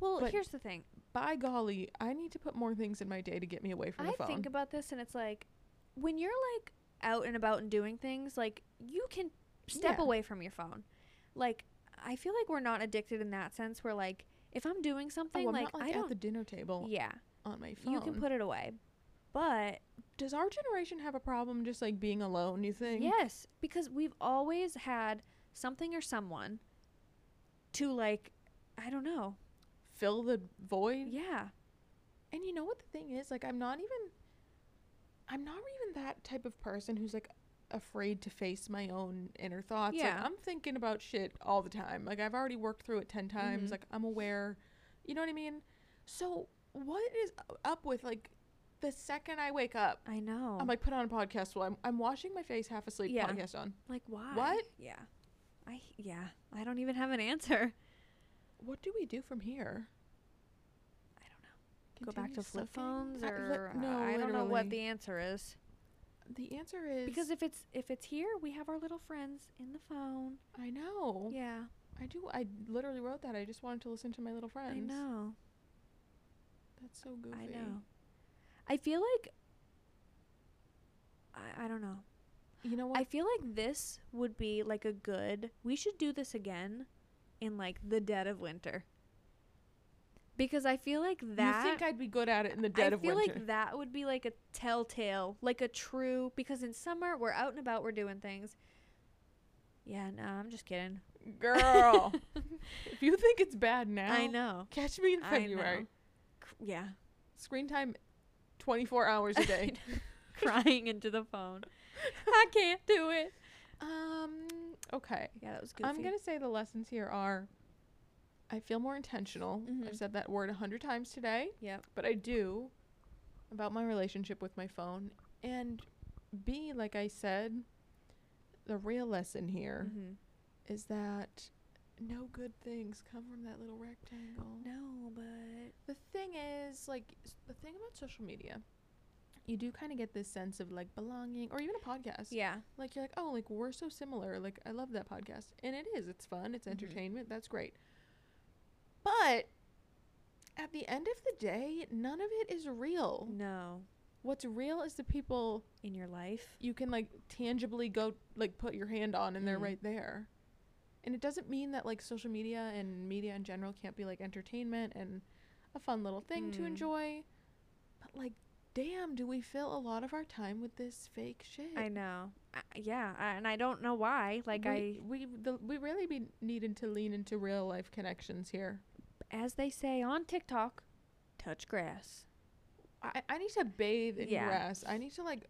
Well, But- here's the thing. By golly, I need to put more things in my day to get me away from I the phone. I think about this and it's like when you're like out and about and doing things, like you can step Yeah. away from your phone. Like I feel like we're not addicted in that sense where like if I'm doing oh, something oh, I'm like, not like I at don't the dinner table Yeah. on my phone. You can put it away. But Does our generation have a problem just like being alone? You think? yes, because we've always had something or someone to like I don't know. Fill the void. Yeah. And you know what the thing is? Like, I'm not even. I'm not even that type of person who's like afraid to face my own inner thoughts. Yeah. Like, I'm thinking about shit all the time. Like, I've already worked through it 10 times. Mhm. Like, I'm aware. You know what I mean? So, what is up with like the second I wake up? I know. I'm like, put on a podcast while I'm, I'm washing my face half asleep, Yeah. podcast on. like why? What? Yeah. I yeah. I don't even have an answer. What do we do from here? I don't know. Go back to flip phones or uh, no, I don't know what the answer is. The answer is Because if it's if it's here, we have our little friends in the phone. I know. Yeah. I do. I literally wrote that. I just wanted to listen to my little friends. I know. That's so goofy. I know. I feel like I, I don't know. You know what? I feel like this would be like a good. We should do this again in like the dead of winter. Because I feel like that you think I'd be good at it in the dead I of winter? I feel like that would be like a telltale, like a true because in summer we're out and about, we're doing things. Yeah, no, I'm just kidding. Girl, if you think it's bad now, I know. Catch me in February. Yeah. Screen time, twenty four hours a day. Crying into the phone. I can't do it. um. Okay. Yeah, that was good. I'm gonna say the lessons here are. I feel more intentional. Mhm. I've said that word a hundred times today. Yep. but I do about my relationship with my phone. And B, like I said, the real lesson here is Mm-hmm. that no good things come from that little rectangle. No, but The thing is, like, the thing about social media, you do kind of get this sense of like belonging, or even a podcast. yeah. Like, you're like, oh, like, we're so similar. Like, I love that podcast. And it is. It's fun. It's Mhm. entertainment. That's great. But at the end of the day, none of it is real. No. What's real is the people In your life. you can like tangibly go like put your hand on and they're Mm. right there. And it doesn't mean that like social media and media in general can't be like entertainment and a fun little thing to Mm. enjoy. But like damn, do we fill a lot of our time with this fake shit? I know. I, yeah, I, and I don't know why. Like we, I, we the, we really be needing to lean into real life connections here. As they say on TikTok, touch grass. I, I need to bathe in Yeah. grass. I need to like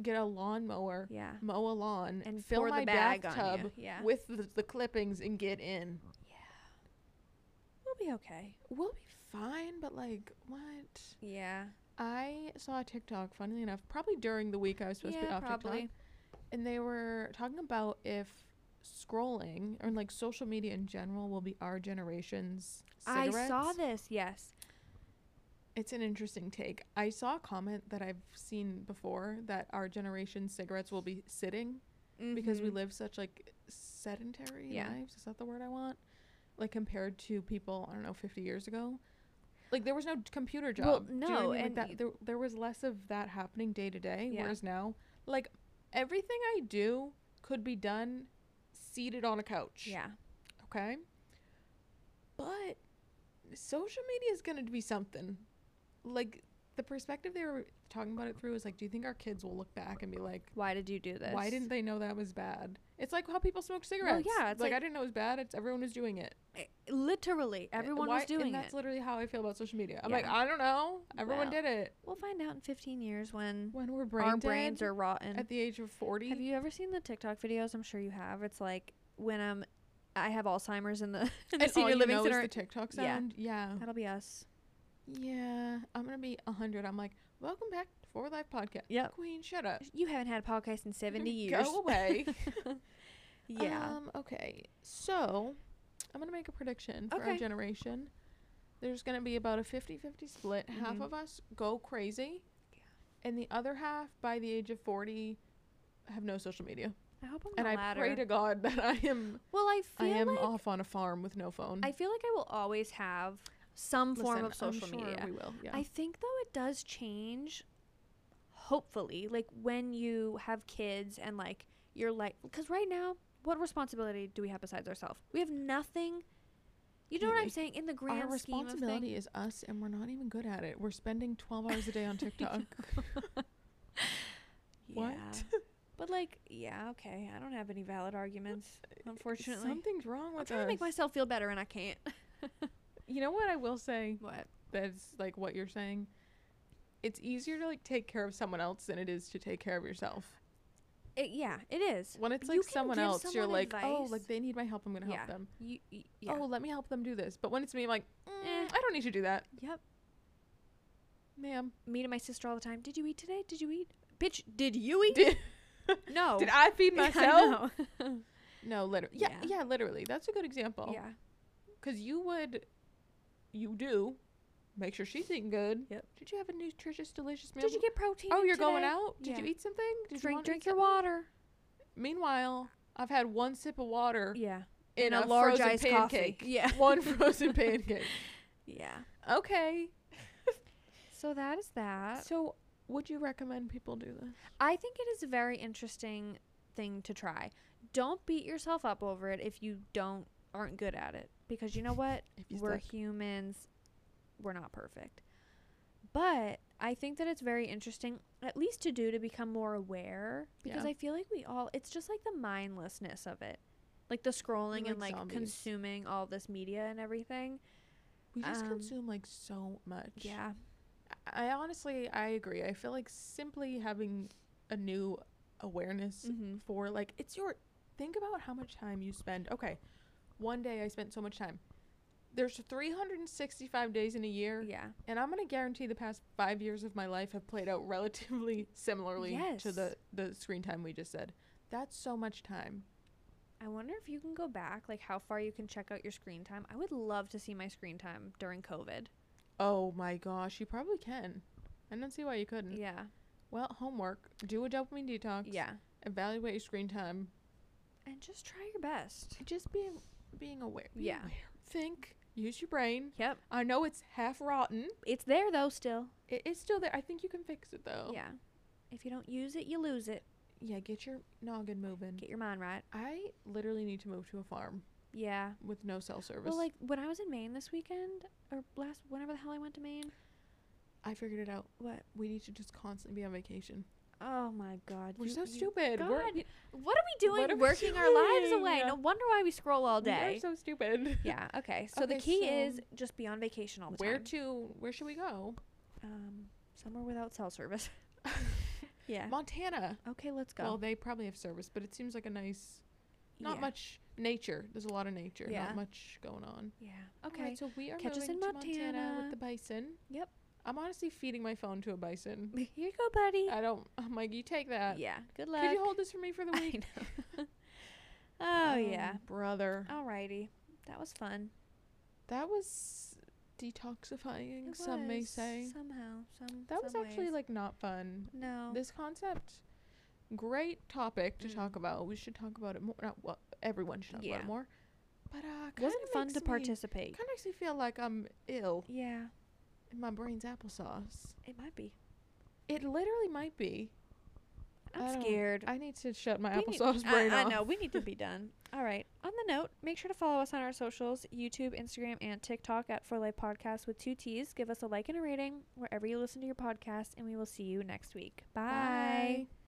get a lawnmower, Yeah. mow a lawn, And fill my bathtub yeah. with the, the clippings and get in. Yeah, we'll be okay. We'll be fine, but like what? Yeah. I saw a TikTok, funnily enough, probably during the week I was supposed to be off probably. TikTok, and they were talking about if scrolling or like social media in general will be our generation's cigarettes. I saw this. Yes. It's an interesting take. I saw a comment that I've seen before that our generation's cigarettes will be sitting because we Mhm. live such like sedentary Yeah. lives. Is that the word I want? Like compared to people I don't know 50 years ago. Like there was no computer job. Well, Do you know I no, mean? Like, and that, there there was less of that happening day to day. Whereas now, like everything I do could be done seated on a couch. Yeah. Okay. But social media is going to be something. Like the perspective they were talking about it through is like, do you think our kids will look back and be like, Why did you do this? why didn't they know that was bad? It's like how people smoke cigarettes. Oh, yeah, it's like, like- I didn't know it was bad. It's everyone was doing it. Eh, Literally, everyone Why- was doing it. and that's it. literally how I feel about social media. I'm Yeah. like, I don't know. Everyone Well, did it. We'll find out in 15 years when When we're brain our brains are rotten. at the age of 40. Have you ever seen the TikTok videos? I'm sure you have. It's like when I'm, I have Alzheimer's in the, in the senior you living center. the TikTok Yeah. sound? Yeah. That'll be us. Yeah. I'm going to be 100. I'm like, welcome back to Forward Life Podcast. Yeah. Queen, shut up. You haven't had a podcast in 70 years. Go away. yeah. Um, okay. So, I'm going to make a prediction for our generation. There's going to be about a 50 50 split. Half Mhm. of us go crazy, Yeah. and the other half, by the age of 40, have no social media. I hope I'm and I latter. pray to God that I am well, I feel I am like off on a farm with no phone. I feel like I will always have some form of social sure media. We will. Yeah. I think though it does change. Hopefully, like when you have kids and like you're like, because right now, what responsibility do we have besides ourselves? We have nothing. You know what I'm saying? In the Our grand scheme of responsibility is us, and we're not even good at it. We're spending 12 hours a day on TikTok. What? But like, yeah, okay. I don't have any valid arguments, unfortunately. Something's wrong with I'm trying to make myself feel better and I can't. You know what I will say? What? That's like what you're saying. It's easier to like take care of someone else than it is to take care of yourself. It, yeah, it is. When it's like someone else, you're someone like, oh, like they need my help. I'm gonna yeah. help them. You, y- yeah. Oh, let me help them do this. But when it's me, I'm like, mm, Eh. I don't need to do that, Yep. ma'am. Me to my sister all the time. Did you eat today? Did you eat? Bitch, did you eat? Did, no. did I feed. I myself? know. No, literally. Yeah, Yeah. yeah, literally. That's a good example. yeah. Because you would, you do, make sure she's eating good. Yep. Did you have a nutritious, delicious meal? Did you get protein? Oh, you're going out. Did you eat something? Did drink wanna drink your water. Meanwhile, I've had one sip of water Yeah. in, In a, a large frozen iced coffee. pancake. Yeah. one frozen pancake. Yeah. Okay. So that is that. So, would you recommend people do this? I think it is a very interesting thing to try. Don't beat yourself up over it if you don't aren't good at it because you know what? We're suck. humans. We're not perfect. But I think that it's very interesting at least to do to become more aware because Yeah. I feel like we all it's just like the mindlessness of it. Like the scrolling We're and like like zombies. consuming all this media and everything. We just Um, consume like so much. Yeah. I honestly, I agree. I feel like simply having a new awareness Mhm. for like it's your. Think about how much time you spend. Okay, one day I spent so much time. There's 365 days in a year, Yeah. and I'm gonna guarantee the past five years of my life have played out relatively similarly to the the screen time we just said. That's so much time. I wonder if you can go back, like how far you can check out your screen time. I would love to see my screen time during COVID. Oh my gosh, you probably can. I don't see why you couldn't. Yeah. Well, homework. Do a dopamine detox. Yeah. Evaluate your screen time. And just try your best. just being being aware. Yeah. aware. Think. Use your brain. Yep. I know it's half rotten. It's there though still. It is still there. I think you can fix it though. Yeah. If you don't use it, you lose it. Yeah. Get your noggin moving. Get your mind right. I literally need to move to a farm Yeah. with no cell service. Well, like when I was in Maine this weekend, or last, whenever the hell I went to Maine. I figured it out. What? We need to just constantly be on vacation. Oh my God. We're you- so stupid. God, We're, what are we doing are we working our lives away? No wonder why we scroll all day. we are so stupid. yeah. Okay. So the key so is just be on vacation all the Where time. Where to? Where should we go? Um, somewhere without cell service. yeah. Montana. Okay, let's go. Well, they probably have service, but it seems like a nice. Not Yeah. much nature. There's a lot of nature. Yeah. Not much going on. Yeah. Okay, Okay. so we are Catch us in to Montana. Montana. with the bison. Yep. I'm honestly feeding my phone to a bison. Here you go, buddy. I don't. I'm like, you take that. yeah. Good luck. Could you hold this for me for the week? oh yeah. brother. Alrighty. That was fun. That was detoxifying. It some may say somehow some. that was actually ways. like not fun. no. This concept, great topic to Mm. talk about. We should talk about it more. Not well, everyone should talk about it more. But uh, wasn't fun to me- participate. Kind of makes me feel like I'm ill Yeah, and my brain's applesauce. it might be. It literally might be. I I'm don't- scared. I need to shut my We applesauce I- brain I, off. I know we need to be done. All right. On the note, make sure to follow us on our socials: YouTube, Instagram, and TikTok at For Life Podcast with two T's. Give us a like and a rating wherever you listen to your podcast, and we will see you next week. Bye. Bye.